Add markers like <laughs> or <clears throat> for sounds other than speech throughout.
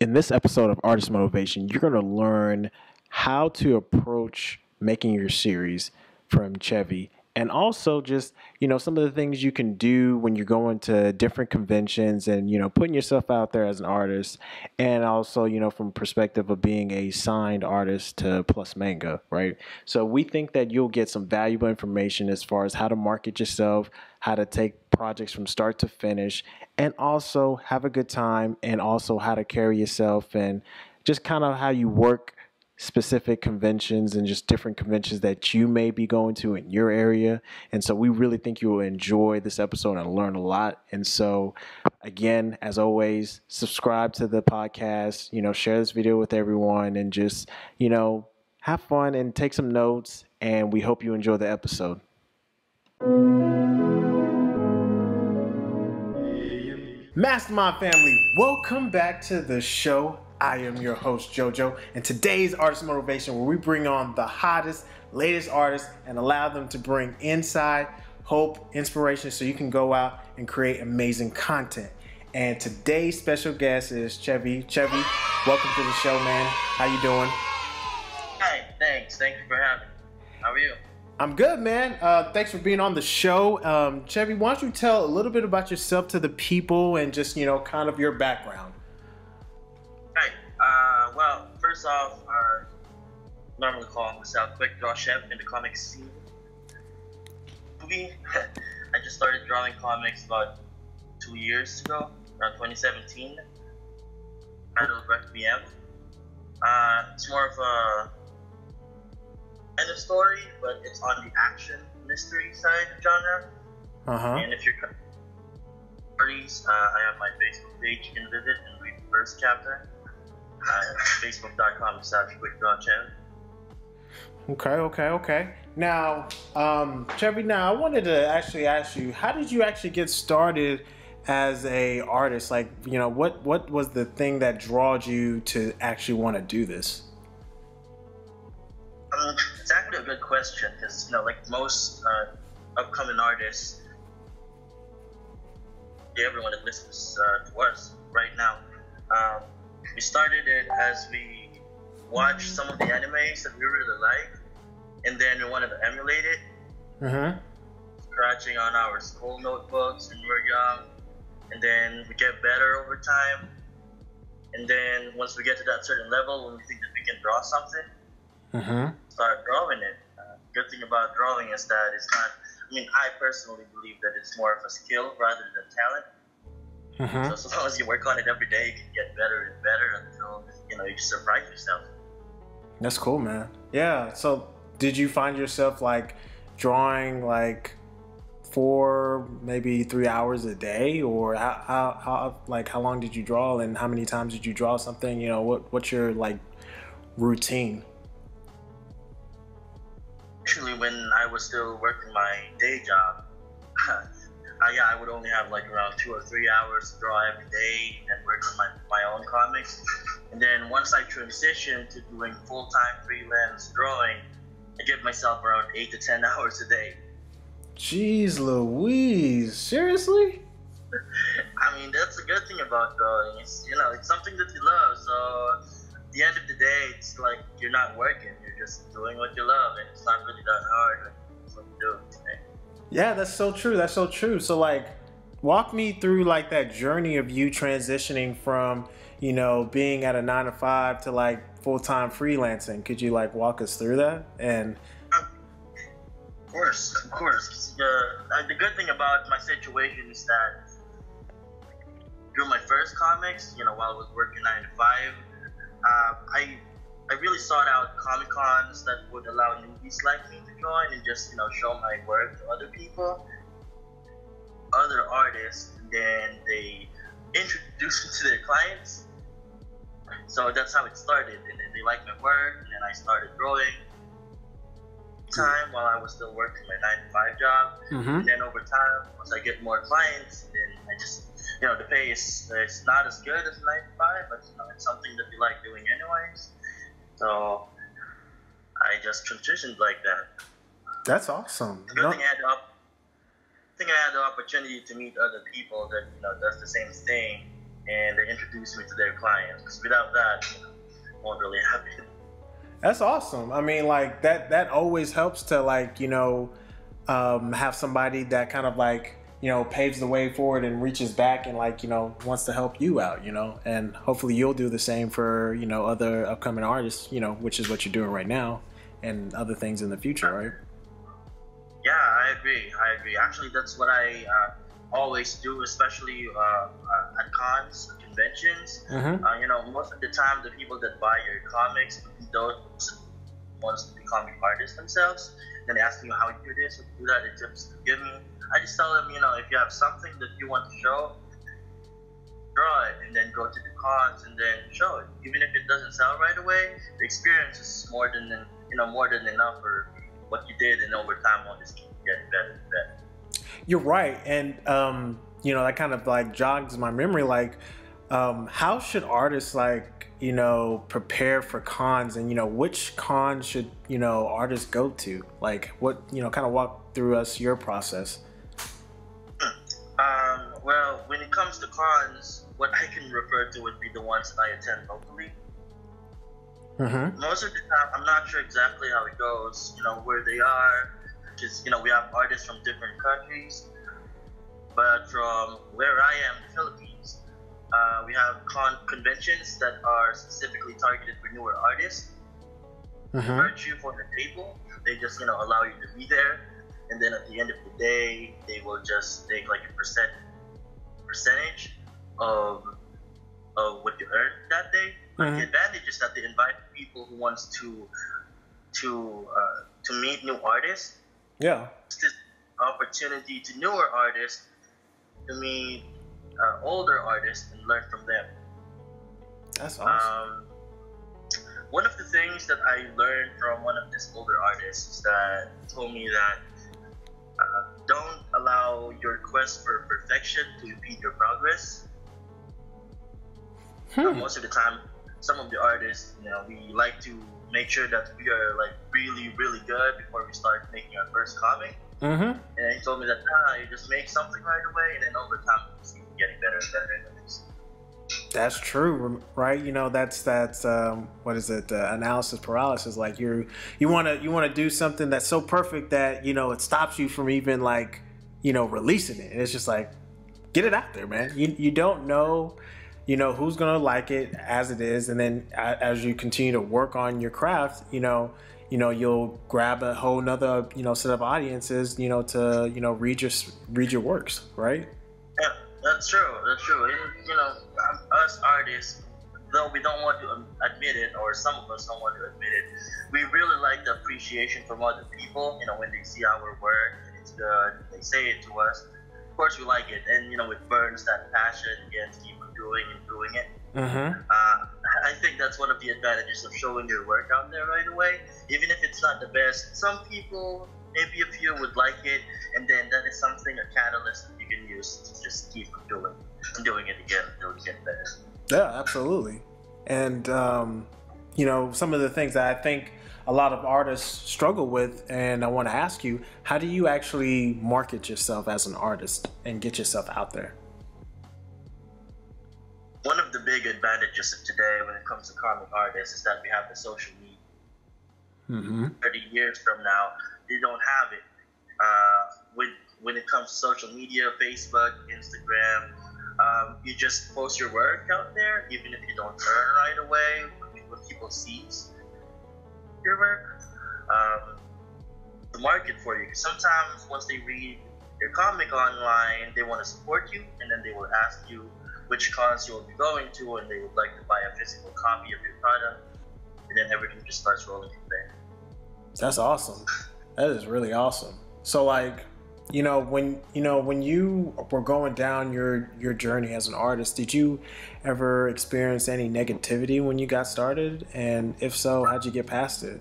in this episode of Artist Motivation, you're going to learn how to approach making your series from Chevy and also just you know some of the things you can do when you're going to different conventions and you know putting yourself out there as an artist and also you know from perspective of being a signed artist to Plus Manga right? So we think that you'll get some valuable information as far as how to market yourself how to take projects from start to finish and also have a good time and also how to carry yourself and just kind of how you work specific conventions and just different conventions that you may be going to in your area. And so we really think you will enjoy this episode and learn a lot. And so again, as always, subscribe to the podcast, you know, share this video with everyone and just, you know, have fun and take some notes and we hope you enjoy the episode. Mastermind family, welcome back to the show. I am your host, JoJo, and today's Artist Motivation, where we bring on the hottest, latest artists and allow them to bring inside hope, inspiration so you can go out and create amazing content. And today's special guest is Chevy. Chevy, welcome to the show, man. How you doing? Hi, thanks. Thank you for having me. How are you? I'm good, man. Uh, thanks for being on the show. Um, Chevy, why don't you tell a little bit about yourself to the people and just, you know, kind of your background? Well, first off, I normally call myself Quick Draw Chev in the comic scene. <laughs> Me, <laughs> I just started drawing comics about two years ago, around 2017. Titled Requiem. Uh, it's more of a kind of story, but it's on the action mystery side genre. Uh huh. And if you're parties, uh, I have my Facebook page. You can visit and read the first chapter. Uh, Facebook.com slash quickdrawchev. Okay, okay, okay. Now, um, Chevy, now I wanted to actually ask you, how did you actually get started as a artist? Like, you know, what what was the thing that drawed you to actually want to do this? Um, it's actually a good question because, you know, like most uh, upcoming artists, everyone that listens uh, to us right now, um, we started it as we watched some of the animes that we really like, and then we wanted to emulate it, Mm-hmm. scratching on our school notebooks when we were young, and then we get better over time. And then once we get to that certain level, when we think that we can draw something, Mm-hmm. start drawing it. Uh, good thing about drawing is that it's not. I mean, I personally believe that it's more of a skill rather than talent. Mm-hmm. So as long as you work on it every day, you can get better and better until you know you just surprise yourself. That's cool, man. Yeah. So, did you find yourself like drawing like four, maybe three hours a day, or how, how, how like how long did you draw, and how many times did you draw something? You know, what what's your like routine? Actually, when I was still working my day job, <laughs> I, yeah, I would only have like around two or three hours to draw every day and work on my, my own comics. And then once I transitioned to doing full time freelance drawing, I give myself around eight to ten <laughs> hours a day. Jeez, Louise, seriously? <laughs> I mean, that's a good thing about drawing. It's you know, it's something that you love. So at the end of the day, it's like you're not working. You're just doing what you love, and it's not really that hard. It's what you do. Yeah, that's so true. That's so true. So like walk me through like that journey of you transitioning from, you know, being at a 9 to 5 to like full-time freelancing. Could you like walk us through that? And Of course, of course. Uh, uh, the good thing about my situation is that through my first comics, you know, while I was working nine to five, uh, I I really sought out comic cons that would allow newbies like me to join and just you know show my work to other people, other artists, and then they introduce <laughs> me to their clients. So that's how it started, and then they liked my work, and then I started drawing time while I was still working my nine to five job. Mhm. And then over time, once I get more clients, then I just, you know, the pay is it's not as good as nine to five, but you know, it's something that you like doing anyways. So I just transitioned like that. that's awesome. Good No- thing I had the op- I think I had the opportunity to meet other people that you know does the same thing, and they introduce me to their clients. Because without that, you know, won't really <laughs> happen. That's awesome. I mean, like that that always helps to like you know um, have somebody that kind of like you know paves the way forward and reaches back and like you know wants to help you out. You know, and hopefully you'll do the same for you know other upcoming artists. You know, which is what you're doing right now, and other things in the future, right? Yeah, I agree. I agree. Actually, that's what I uh, always do, especially uh, uh, at cons, conventions. Mm-hmm. Uh, you know, most of the time, the people that buy your comics, those wants to become artists themselves. Then they ask me how you do this, or do that. They just give me. I just tell them, you know, if you have something that you want to show, draw it, and then go to the cons and then show it. Even if it doesn't sell right away, the experience is more than you know more than enough for what you did, and over time, will just keep getting better and better. You're right, and um, you know that kind of like jogs my memory. Like, um, how should artists like you know prepare for cons, and you know which cons should you know artists go to? Like, what you know, kind of walk through us your process. Um, well, when it comes to cons, what I can refer to would be the ones that I attend locally. Mm-hmm. Most of the time, I'm not sure exactly how it goes, you know, where they are, because, you know, we have artists from different countries. But from where I am, the Philippines, uh, we have con- conventions that are specifically targeted for newer artists. Mm-hmm. Invite you for the table. They just, you know, allow you to be there. And then at the end of the day, they will just take like a percent percentage of of what you earned that day. Mhm. the advantage is that they invite people who wants to to uh, to meet new artists. Yeah. It's this opportunity to newer artists to meet uh, older artists and learn from them. That's awesome. Um, one of the things that I learned from one of these older artists is that told me that uh, don't allow your quest for perfection to impede your progress. Uh, Hmm. most of the time, some of the artists, you know, we like to make sure that we are like really, really good before we start making our first comic. Mm-hmm. And he told me that, nah, you just make something right away, and then over time, you keep getting better and better. That's true, right? You know, that's that's um, what is it? Uh, analysis paralysis. Like you're you want to you want to do something that's so perfect that you know it stops you from even like you know releasing it. And it's just like get it out there, man. You you don't know you know who's gonna like it as it is, and then as you continue to work on your craft, you know. You know, you'll grab a whole nother, you know, set of audiences, you know, to, you know, read your read your works, right? yeah, that's true. That's true. And, you know, um, us artists, though we don't want to um, admit it, or some of us don't want to admit it, we really like the appreciation from other people. You know, when they see our work and it's good, they say it to us. Of course, we like it, and you know, it burns that passion again to keep doing and doing it. Mm-hmm. Uh, I think that's one of the advantages of showing your work out there right away. Even if it's not the best, some people, maybe a few, would like it, and then that is something, a catalyst you can use to just keep doing and doing it again until you get better. Yeah, absolutely. And um, you know, some of the things that I think a lot of artists struggle with, and I want to ask you, how do you actually market yourself as an artist and get yourself out there? One of the big advantages of today when it comes to comic artists is that we have the social media. Mm-hmm. 30 years from now, they don't have it. When, it comes to social media, Facebook, Instagram, um, you just post your work out there, even if you don't earn right away, when people see your work, um, the market for you. sometimes once they read your comic online, they want to support you, and then they will ask you which cons you will be going to, and they would like to buy a physical copy of your product, and then everything just starts rolling from there. That's awesome. That is really awesome. So like, you know, when you know when you were going down your your journey as an artist, did you ever experience any negativity when you got started? And if so, how'd you get past it?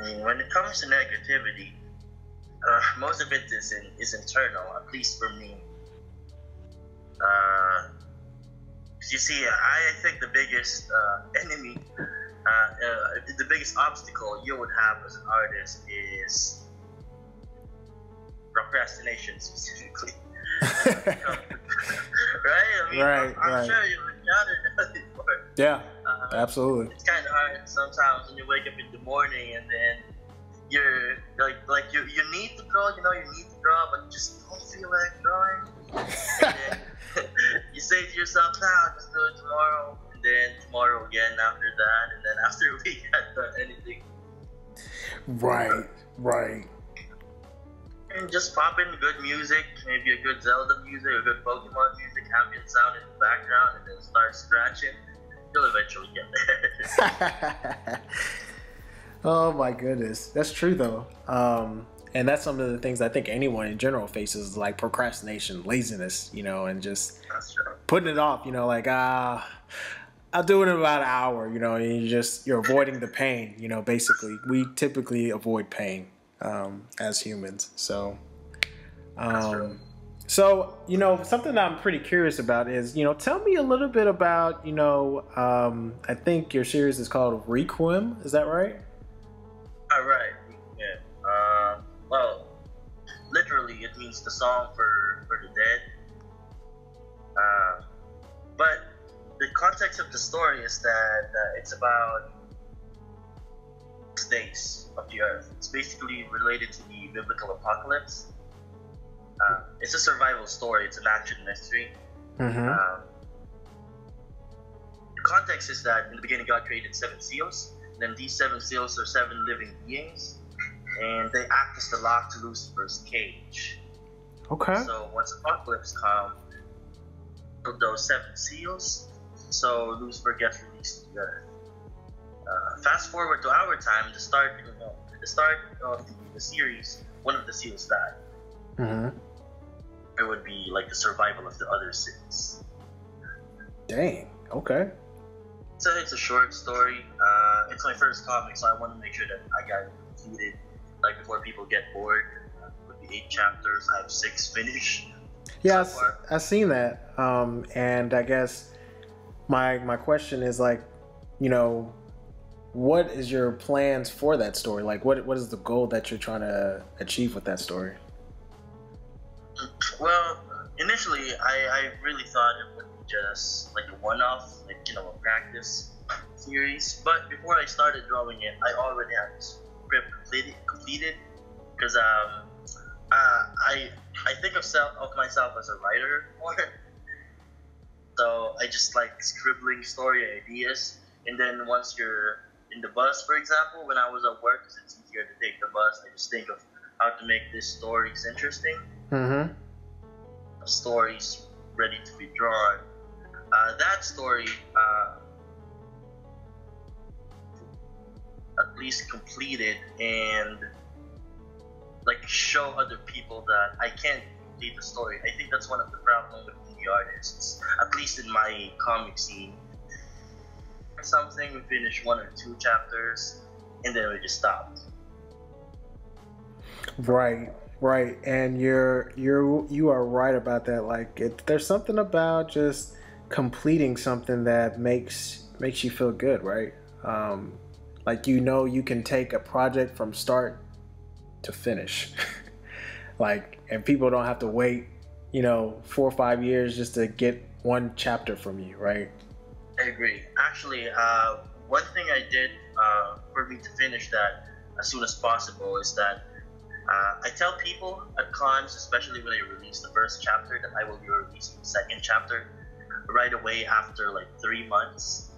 Mean, when it comes to negativity, uh, <laughs> most of it is in, is internal, at least for me. Uh, you see, I think the biggest uh, <laughs> enemy, the biggest obstacle you would have as an artist is procrastination, <laughs> specifically. <laughs> right? I mean, Right, I'm, I'm right. sure you've encountered that before. Yeah, Uh, absolutely. it's kind of hard sometimes when you wake up in the morning and then you're like like you you need to draw, you know, you need to draw, but you just don't feel like drawing. <laughs> You say to yourself, "Nah, just do it tomorrow," then tomorrow again after that, and then after <laughs> you haven't done anything. Right, right. And just pop in good music, maybe a good Zelda music, a good Pokemon music, ambient sound in the background, and then start scratching. You'll eventually get there. <laughs> oh my goodness, that's true though. Um, and that's some of the things I think anyone in general faces, like procrastination, laziness, you know, and just putting it off. You know, like ah, I'll do it in about an hour. You know, and you just you're avoiding the pain. You know, basically, we typically avoid pain um, as humans. So. Um, so you know something that I'm pretty curious about is you know tell me a little bit about you know um, I think your series is called Requiem is that right? All right. Yeah. Uh, well, literally, it means the song for for the dead. Uh, but the context of the story is that uh, it's about days of the earth. It's basically related to the biblical apocalypse. Uh, it's a survival story. It's an action mystery. Mm-hmm. Um, the context is that in the beginning, God created seven seals. And then these seven seals are seven living beings, and they act as the lock to Lucifer's cage. Okay. So once apocalypse comes, those seven seals, so Lucifer gets released to the earth. Uh, fast forward to our time, the start, you know, the start of the, the series, one of the seals died. Mm-hmm. It would be like the survival of the other six. Dang. Okay. So it's a short story. Uh, it's my first comic, so I want to make sure that I got it completed, like before people get bored. Uh, with the eight chapters, I have six finished. Yeah, So far. I, have seen that. Um, and I guess my my question is like, you know, what is your plans for that story? Like, what what is the goal that you're trying to achieve with that story? <clears throat> Well, initially, I, I really thought it would be just like a one-off, like you know, a practice series. But before I started drawing it, I already had this script completed. Completed, because um, uh, I I think of self of myself as a writer more. <laughs> So I just like scribbling story ideas, and then once you're in the bus, for example, when I was at work, 'cause it's easier to take the bus, I just think of how to make these stories interesting Mm-hmm. stories ready to be drawn. Uh, that story, uh, at least completed and like show other people that I can't complete the story. I think that's one of the problems with artists, at least in my comic scene. Something we finish one or two chapters, and then we just stopped. Right, right, and you're you're you are right about that. Like, it, there's something about just completing something that makes makes you feel good, right? Um, like you know you can take a project from start to finish, <laughs> like, and people don't have to wait, you know, four or five years just to get one chapter from you, right? I agree. Actually, uh, one thing I did uh, for me to finish that as soon as possible is that uh, I tell people at cons, especially when I release the first chapter, that I will be releasing the second chapter right away after like three months.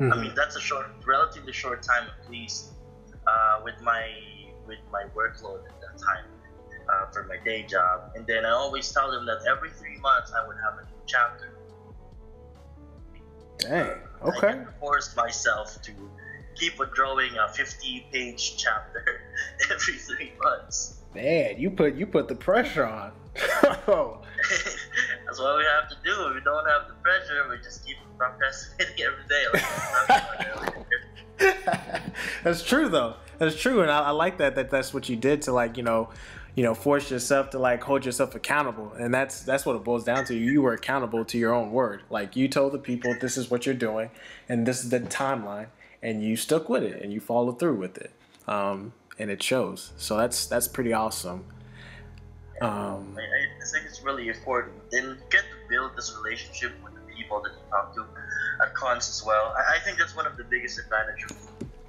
I mean, that's a short, relatively short time at least uh, with my with my workload at that time day job. And then I always tell them that every three months I would have a new chapter. Dang. Okay. can force myself to keep a drawing a 50 page chapter <laughs> every three months. Man, you put you put the pressure on. <laughs> Oh. <laughs> That's what we have to do. If we don't have the pressure, we just keep procrastinating every day. Like I was talking about earlier. That's true though. That's true, and I, I like that. That that's what you did to like you know, you know, force yourself to like hold yourself accountable, and that's that's what it boils down to. You were accountable to your own word. Like you told the people this is what you're doing, and this is the timeline, and you stuck with it, and you followed through with it, um, and it shows. So that's that's pretty awesome. Um, I, I, think it's really important. Then get to build this relationship with the people that you talk to at cons as well. I, I think that's one of the biggest advantages.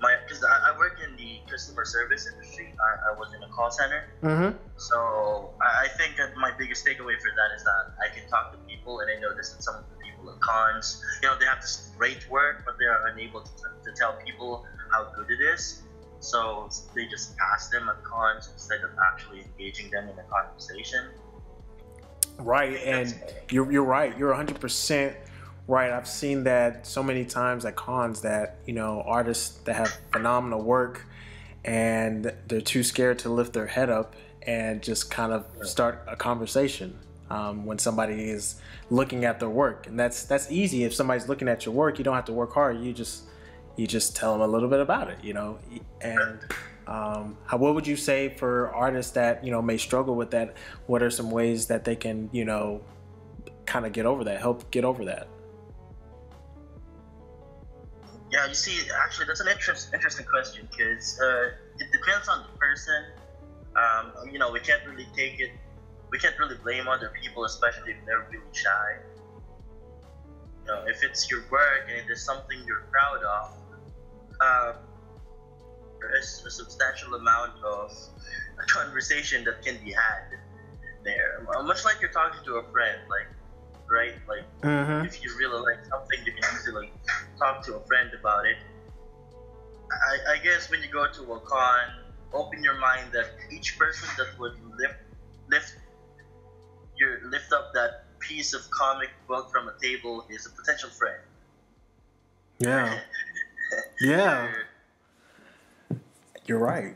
My, because I, I work in the customer service industry. I, I was in a call center. Mm-hmm. So I, I think that my biggest takeaway for that is that I can talk to people, and I notice that some of the people at cons, you know, they have this great work, but they are unable to, to tell people how good it is. So they just pass them at cons instead of actually engaging them in a conversation. Right, and you're you're right. You're 100 percent right. I've seen that so many times at cons that you know artists that have phenomenal work and they're too scared to lift their head up and just kind of start a conversation um, when somebody is looking at their work, and that's that's easy. If somebody's looking at your work, you don't have to work hard. You just you just tell them a little bit about it, you know. And um, how, what would you say for artists that you know may struggle with that? What are some ways that they can you know kind of get over that, help get over that? Yeah, you see, actually, that's an interest, interesting question because uh, it depends on the person. Um, you know, we can't really take it, we can't really blame other people, especially if they're really shy. You know, if it's your work and it is something you're proud of, um, there is a substantial amount of <laughs> conversation that can be had there. Much like you're talking to a friend, like right? Like Mm-hmm. if you really like something, you can easily talk to a friend about it. I, I guess when you go to a con, open your mind that each person that would lift lift your lift up that piece of comic book from a table is a potential friend. Yeah, <laughs> yeah, you're right.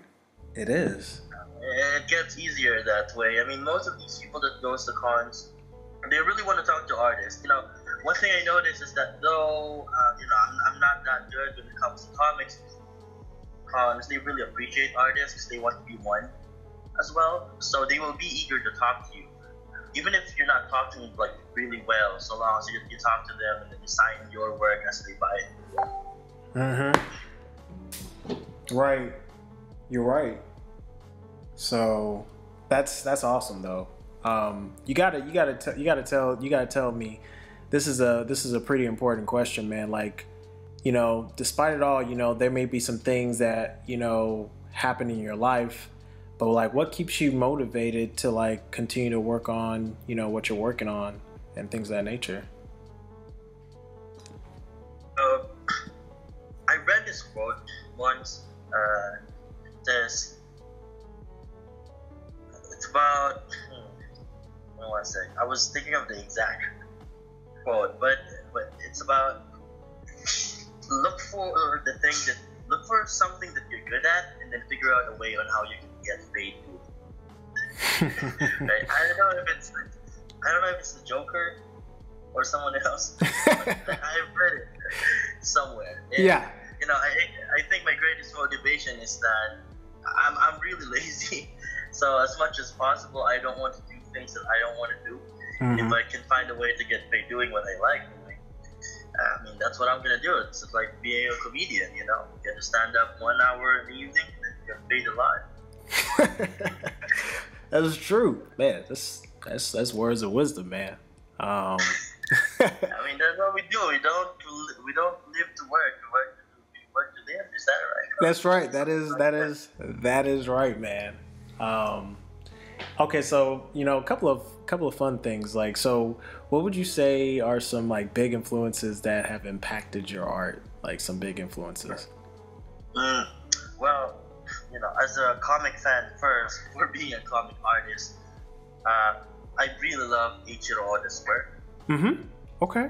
It is. It gets easier that way. I mean, most of these people that goes to cons, they really want to talk to artists. You know, one thing I noticed is that though, uh, you know, I'm, I'm not that good when it comes to comics, cons, they really appreciate artists because they want to be one as well. So they will be eager to talk to you. Even if you're not talking like really well, so long as you, you talk to them and then you sign your work as they buy it. Mm-hmm. Right. You're right. So that's that's awesome though. Um, you gotta you gotta t- you gotta tell you gotta tell me this is a this is a pretty important question, man. Like, you know, despite it all, you know, there may be some things that you know happen in your life, but like, what keeps you motivated to like continue to work on you know what you're working on and things of that nature? Uh, I read this quote once. Uh, says it's about. What to say? I was thinking of the exact quote, but but it's about look for uh, the thing that look for something that you're good at, and then figure out a way on how you can get paid. <laughs> Right? I don't know if it's I don't know if it's the Joker or someone else. <laughs> I've read it somewhere. And, yeah. You know, I, I think my greatest motivation is that I'm, I'm really <laughs> lazy. So as much as possible, I don't want to do things that I don't want to do. Mhm. If I can find a way to get paid doing what I like doing, I mean, that's what I'm gonna do. It's like being a comedian, you know. Get to stand up one hour in the evening, and get paid a lot. <laughs> that is true, man. That's that's that's words of wisdom, man. Um, <laughs> I mean, that's what we do. We don't we don't live to work. We work to, we work to live. Is that right? that's right. That is that is that is right, man. Um, okay, so you know, a couple of couple of fun things. Like, so what would you say are some like big influences that have impacted your art? Like some big influences. Mm, well, you know, as a comic fan first, <laughs> for being a comic artist, uh, I really love Eiichiro Oda's work. Mm-hmm. Okay.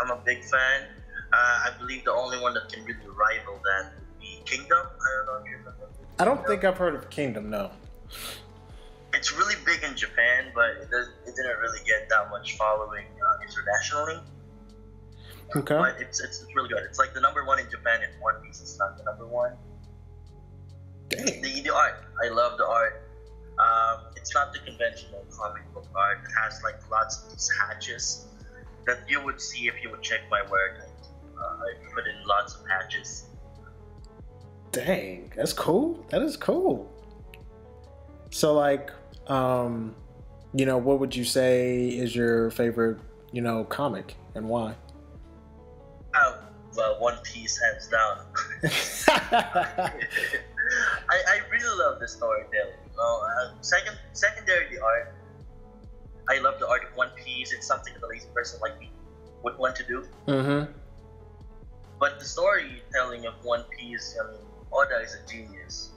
I'm a big fan. Uh, I believe the only one that can really rival that would be Kingdom. I don't know if you remember. I don't think I've heard of Kingdom. No. It's really big in Japan, but it, does, it didn't really get that much following uh, internationally. Okay. But it's, it's it's really good. It's like the number one in Japan in One Piece. It's not the number one. Dang. The, the art. I love the art. Um, it's not the conventional comic book art. It has like lots of these hatches that you would see if you would check my work. Uh, I put in lots of hatches. Dang, that's cool. That is cool. So like, um, you know, what would you say is your favorite, you know, comic and why? Oh, well, One Piece hands down. <laughs> I, I really love the storytelling. Well, uh, second, secondary the art. I love the art of One Piece. It's something that a lazy person like me would want to do. Mm-hmm. But the storytelling of One Piece, I mean, Oda is a genius.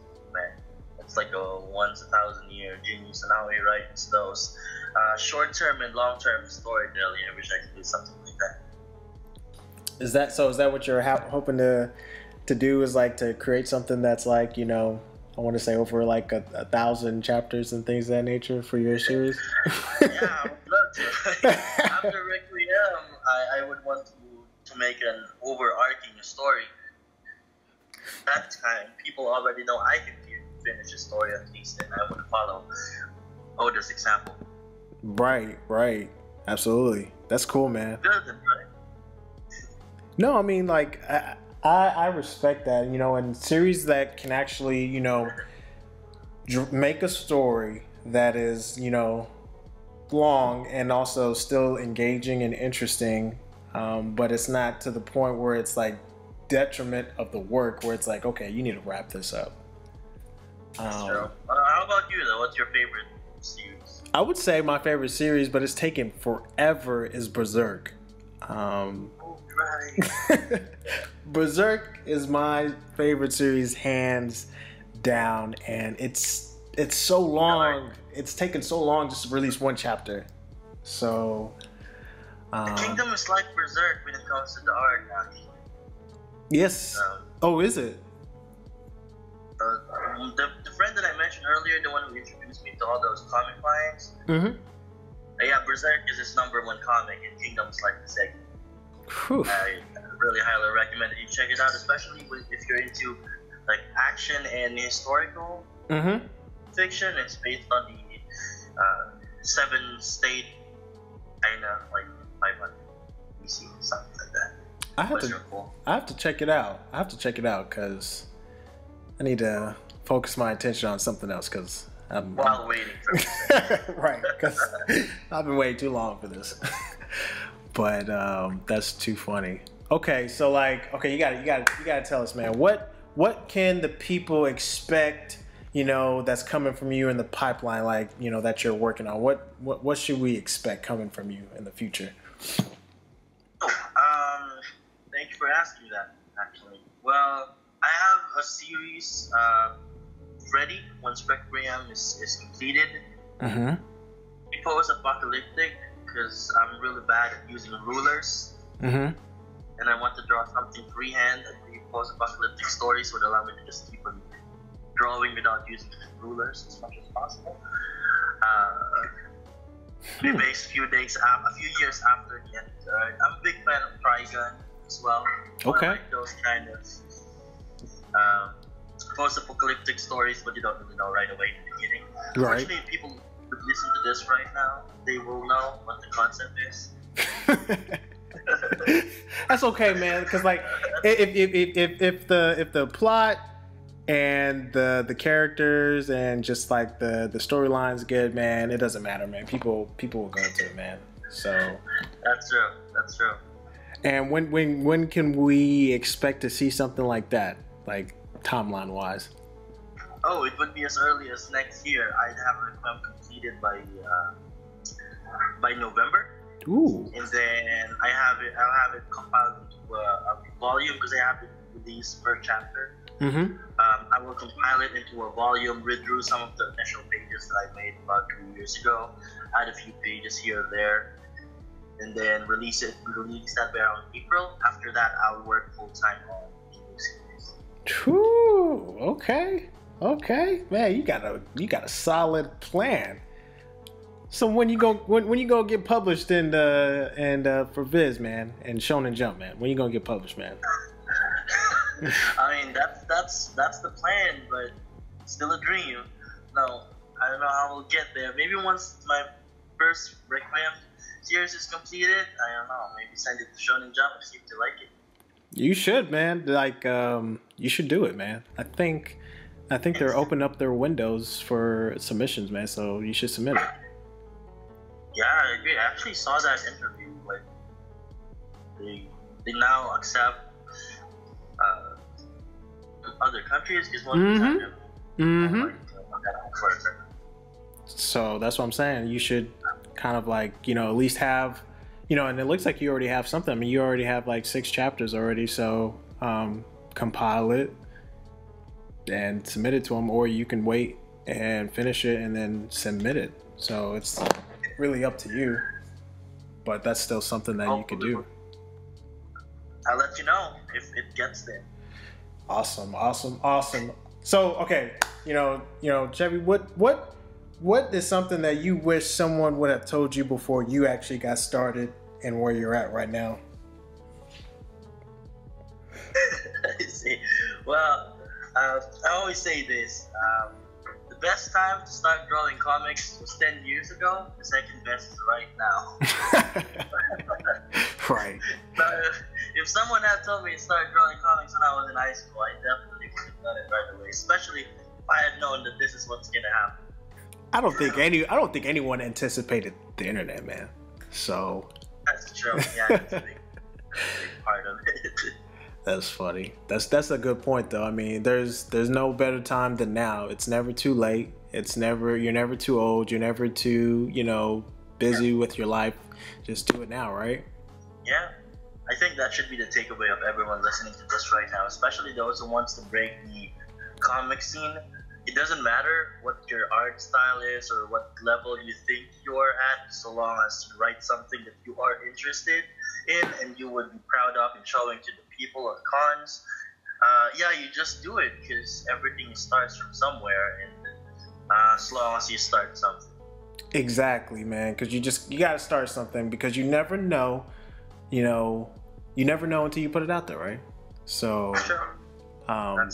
It's like a once a thousand year genius, and how he writes those uh, short term and long term storytelling. I wish I could do something like that. Is that so? Is that what you're ha- hoping to to do? Is like to create something that's like you know, I want to say over like a, a thousand chapters and things of that nature for your series. yeah, I would love to. <laughs> After Requiem, I, I would want to to make an overarching story. That time, people already know I can finish a story at least, and I would follow Oda's example. Right, right, absolutely. That's cool, man. No, I mean like I, I, I respect that. You know, and series that can actually you know make a story that is you know long and also still engaging and interesting, um, but it's not to the point where it's like detriment of the work where it's like okay you need to wrap this up um, uh, how about you though? What's your favorite series? I would say my favorite series, but it's taken forever, is Berserk. Um, right. <laughs> Berserk is my favorite series, hands down, and it's it's so long. It's taken so long just to release one chapter. So. Um, the Kingdom is like Berserk when it comes to the art, actually. Yes. Um, oh, is it? Uh, the, the friend that I mentioned earlier, the one who introduced me to all those comic finds. Mm-hmm. Uh, yeah, Berserk is his number one comic, and Kingdom's like the second. Whew. I really highly recommend that you check it out, especially if you're into like action and historical mm-hmm. fiction. It's based on the uh, seven state of like 500 BC, something like that. I have to. Cool. I have to check it out. I have to check it out because I need to focus my attention on something else because I'm while I'm, waiting <laughs> right because <laughs> I've been waiting too long for this. <laughs> but um, that's too funny. Okay, so like, okay, you got you got you got to tell us, man. What what can the people expect? You know, that's coming from you in the pipeline, like you know that you're working on. What what what should we expect coming from you in the future? Um, thank you for asking that. Actually, well a series uh, ready once Requiem is, is completed. Mm-hmm. Post-apocalyptic because I'm really bad at using rulers. Mm-hmm. And I want to draw something freehand. And the post-apocalyptic stories would allow me to just keep on drawing without using rulers as much as possible. Uh, hmm. based a few days, um, a few years after the end. Uh, I'm a big fan of Trigun as well. Okay. Like those kind of um, post-apocalyptic stories, but you don't really know right away in the beginning. Right. If people would listen to this right now, they will know what the concept is. <laughs> That's okay, man. Because like, if, if, if, if the if the plot and the the characters and just like the the storyline's good, man, it doesn't matter, man. People people will go to it, man. So that's true. That's true. And when when when can we expect to see something like that? Like timeline wise? Oh, it would be as early as next year. I'd have Requiem completed by uh, by November. Ooh. And then I have it. I'll have it compiled into a, a volume because I have it released per chapter. Mm-hmm. Um, I will compile it into a volume, read through some of the initial pages that I made about two years ago, add a few pages here and there, and then release it. Release that around April. After that, I'll work full time on Whew, okay. Okay. Man, you got a you got a solid plan. So when you go when, when you go get published in the and uh, for Viz man and Shonen Jump man, when you gonna get published, man? <laughs> I mean that's that's that's the plan, but still a dream. No, I don't know how we'll get there. Maybe once my first Requiem series is completed, I don't know. Maybe send it to Shonen Jump and see if they like it. You should, man. Like, um, you should do it, man. I think, I think they're opening up their windows for submissions, man. So you should submit it. Yeah, I agree. I actually saw that interview. Like, they they now accept uh, other countries is one mm-hmm. mm-hmm. So that's what I'm saying. You should kind of like you know at least have you know, and it looks like you already have something. I mean, you already have like six chapters already. So um, compile it and submit it to them, or you can wait and finish it and then submit it. So it's really up to you. But that's still something that you could do. I'll let you know if it gets there. Awesome, awesome, awesome. So okay, you know, you know, Chevy, what what what is something that you wish someone would have told you before you actually got started and where you're at right now? <laughs> see. Well, uh, I always say this. Um, the best time to start drawing comics was 10 years ago. The second best is right now. <laughs> <laughs> right. So if, if someone had told me to start drawing comics when I was in high school, I definitely would have done it right away. Especially if I had known that this is what's gonna happen. I don't think any I don't think anyone anticipated the internet, man. So that's true. Yeah, <laughs> that's a big, part of it. That's funny. That's that's a good point though. I mean, there's there's no better time than now. It's never too late. It's never you're never too old. You're never too, you know, busy yeah. with your life. Just do it now, right? Yeah. I think that should be the takeaway of everyone listening to this right now, especially those who wants to break the comic scene. It doesn't matter what your art style is or what level you think you're at, so long as you write something that you are interested in and you would be proud of and showing to the people or cons. Uh, yeah, you just do it because everything starts from somewhere, and uh, as long as you start something. Exactly, man. Because you just you got to start something because you never know. You know, you never know until you put it out there, right? So, sure. um,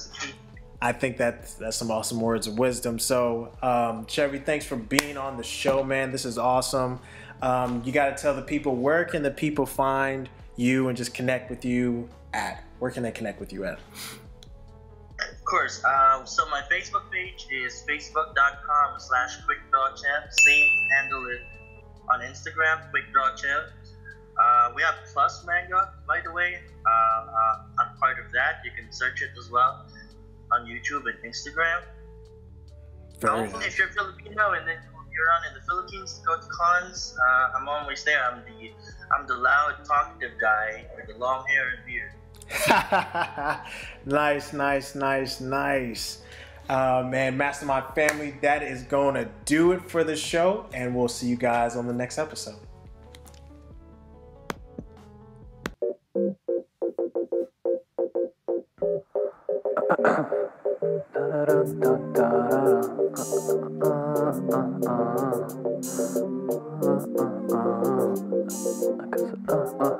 I think that that's some awesome words of wisdom. So, um, Chevy, thanks for being on the show, man. This is awesome. Um, you got to tell the people where can the people find you and just connect with you at? Where can they connect with you at? Of course. Uh, so my Facebook page is facebook.com slash quickdrawchev. Same handle it on Instagram, quickdrawchev. Uh, we have Plus Manga, by the way. Uh, uh, I'm part of that. You can search it as well on YouTube and Instagram. Very nice. If you're Filipino and then you're on in the Philippines, go to cons. Uh, I'm always there. I'm the I'm the loud, talkative guy with the long hair and beard. <laughs> nice, nice, nice, nice. Uh, man, Mastermind family, that is going to do it for the show, and we'll see you guys on the next episode. Cause uh, uh.